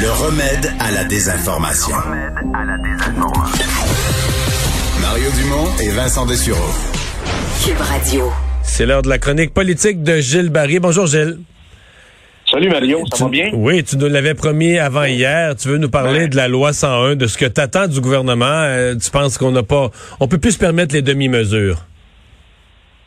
Le remède à la désinformation. Mario Dumont et Vincent Dessureau. Cube Radio. C'est l'heure de la chronique politique de Gilles Barry. Bonjour Gilles. Salut Mario, ça Tu- va bien? Oui, tu nous l'avais promis avant hier. Tu veux nous parler Ouais. de la loi 101, de ce que tu attends du gouvernement. Euh, tu penses qu'on n'a pas, on peut plus se permettre les demi-mesures?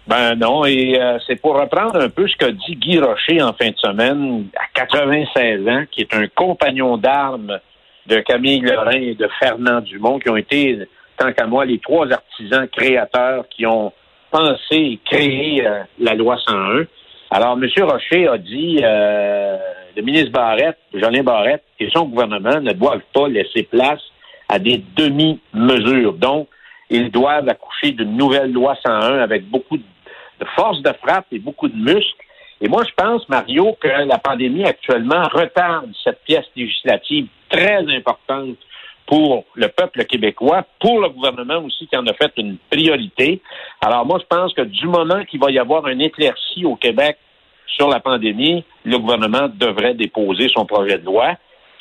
Ben non, et euh, c'est pour reprendre un peu ce qu'a dit Guy Rocher en fin de semaine, à 96 ans, qui est un compagnon d'armes de Camille Lorrain et de Fernand Dumont, qui ont été, tant qu'à moi, les trois artisans créateurs qui ont pensé et créé euh, la loi 101. Alors, M. Rocher a dit, euh, le ministre Barrette, Jolin Barrette et son gouvernement ne doivent pas laisser place à des demi-mesures. Donc, ils doivent accoucher d'une nouvelle loi 101 avec beaucoup de force de frappe et beaucoup de muscles. Et moi, je pense, Mario, que la pandémie actuellement retarde cette pièce législative très importante pour le peuple québécois, pour le gouvernement aussi qui en a fait une priorité. Alors moi, je pense que du moment qu'il va y avoir un éclairci au Québec sur la pandémie, le gouvernement devrait déposer son projet de loi.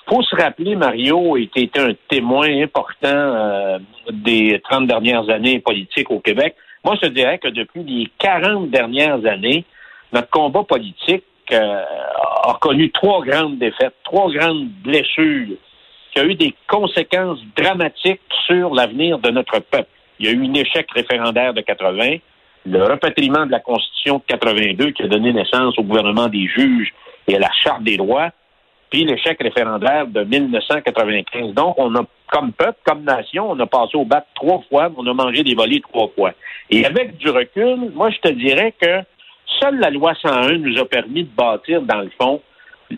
Faut se rappeler, Mario était un témoin important euh, des 30 dernières années politiques au Québec. Moi, je dirais que depuis les 40 dernières années, notre combat politique euh, a connu trois grandes défaites, trois grandes blessures qui ont eu des conséquences dramatiques sur l'avenir de notre peuple. Il y a eu un échec référendaire de 80, le repatriement de la Constitution de 82 qui a donné naissance au gouvernement des juges et à la Charte des droits, puis l'échec référendaire de 1995. Donc, on a, comme peuple, comme nation, on a passé au bac trois fois, on a mangé des volets trois fois. Et avec du recul, moi, je te dirais que seule la loi 101 nous a permis de bâtir, dans le fond,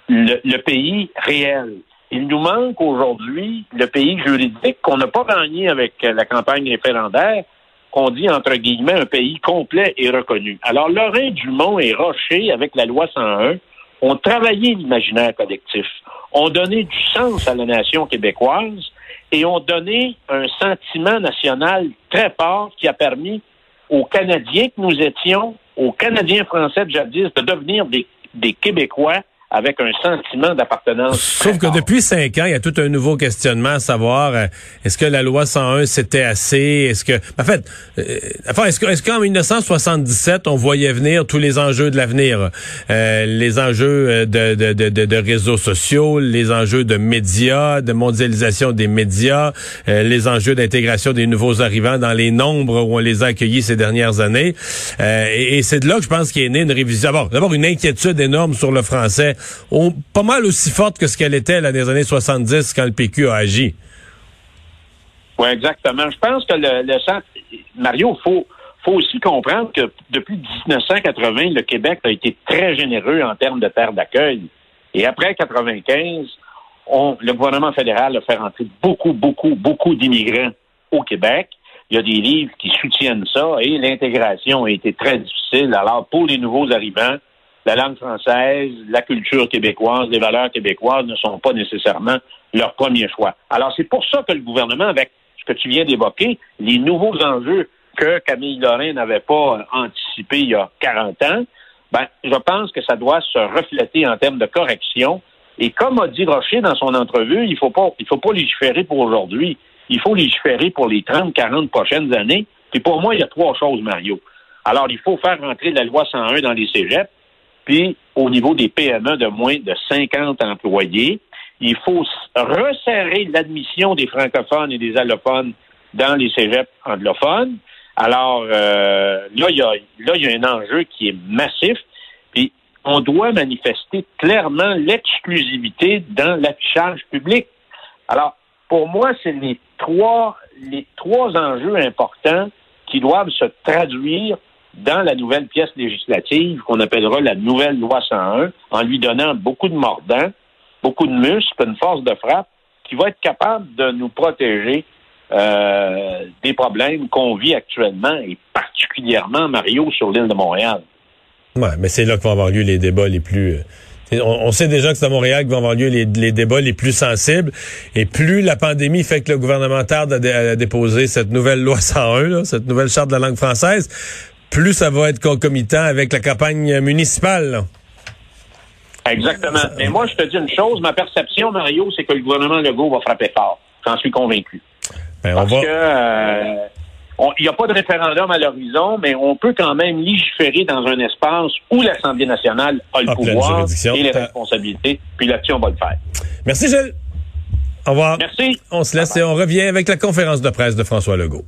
le, pays réel. Il nous manque aujourd'hui le pays juridique qu'on n'a pas gagné avec la campagne référendaire, qu'on dit entre guillemets un pays complet et reconnu. Alors, Lorrain Dumont et Rocher, avec la loi 101, ont travaillé l'imaginaire collectif, ont donné du sens à la nation québécoise et ont donné un sentiment national très fort qui a permis aux Canadiens que nous étions, aux Canadiens français de jadis, de devenir des, des Québécois avec un sentiment d'appartenance. Sauf que fort. depuis cinq ans, il y a tout un nouveau questionnement à savoir euh, est-ce que la loi 101 c'était assez? Est-ce que, en fait, euh, enfin, est-ce que, est-ce qu'en 1977 on voyait venir tous les enjeux de l'avenir, Euh, les enjeux euh, de, de, de, de, réseaux sociaux, les enjeux de médias, de mondialisation des médias, euh, les enjeux d'intégration des nouveaux arrivants dans les nombres où on les a accueillis ces dernières années. Euh, et et c'est de là que je pense qu'il est né une révision. D'abord, d'abord une inquiétude énorme sur le français, pas mal aussi forte que ce qu'elle était dans les années 70 quand le PQ a agi. Oui, exactement. Je pense que le, le centre, Mario, faut faut aussi comprendre que depuis 1980, le Québec a été très généreux en termes de terres d'accueil. Et après 95, on, le gouvernement fédéral a fait rentrer beaucoup, beaucoup, beaucoup d'immigrants au Québec. Il y a des livres qui soutiennent ça et l'intégration a été très difficile. Alors, pour les nouveaux arrivants, la langue française, la culture québécoise, les valeurs québécoises ne sont pas nécessairement leur premier choix. Alors, c'est pour ça que le gouvernement, avec ce que tu viens d'évoquer, les nouveaux enjeux que Camille Lorrain n'avait pas anticipés il y a 40 ans, ben, je pense que ça doit se refléter en termes de correction. Et comme a dit Rocher dans son entrevue, il faut pas, faut pas légiférer pour aujourd'hui. Il faut légiférer pour les 30, 40 prochaines années. Puis pour moi, il y a trois choses, Mario. Alors, il faut faire rentrer la loi 101 dans les cégeps. Au niveau des PME de moins de 50 employés, il faut resserrer l'admission des francophones et des allophones dans les cégeps anglophones. Alors, euh, là, il y a, là, y a un enjeu qui est massif. Puis, on doit manifester clairement l'exclusivité dans l'affichage public. Alors, pour moi, c'est les trois, les trois enjeux importants qui doivent se traduire dans la nouvelle pièce législative qu'on appellera la nouvelle loi 101, en lui donnant beaucoup de mordants, beaucoup de muscles, une force de frappe qui va être capable de nous protéger euh, des problèmes qu'on vit actuellement et particulièrement, Mario, sur l'île de Montréal. Ouais, mais c'est là que vont avoir lieu les débats les plus. euh, On, sait déjà que c'est à Montréal que vont avoir lieu les, débats les plus sensibles. Et plus la pandémie fait que le gouvernement tarde à, dé- à déposer cette nouvelle loi 101, là, cette nouvelle charte de la langue française, plus ça va être concomitant avec la campagne municipale. là. Exactement. Mais moi, je te dis une chose, ma perception, Mario, c'est que le gouvernement Legault va frapper fort. J'en suis convaincu. Ben, Parce va... que euh, il n'y a pas de référendum à l'horizon, mais on peut quand même légiférer dans un espace où l'Assemblée nationale a le A pleine pouvoir et les responsabilités. Puis là-dessus, on va le faire. Merci, Gilles. Au revoir. Merci. On se laisse et on revient avec la conférence de presse de François Legault.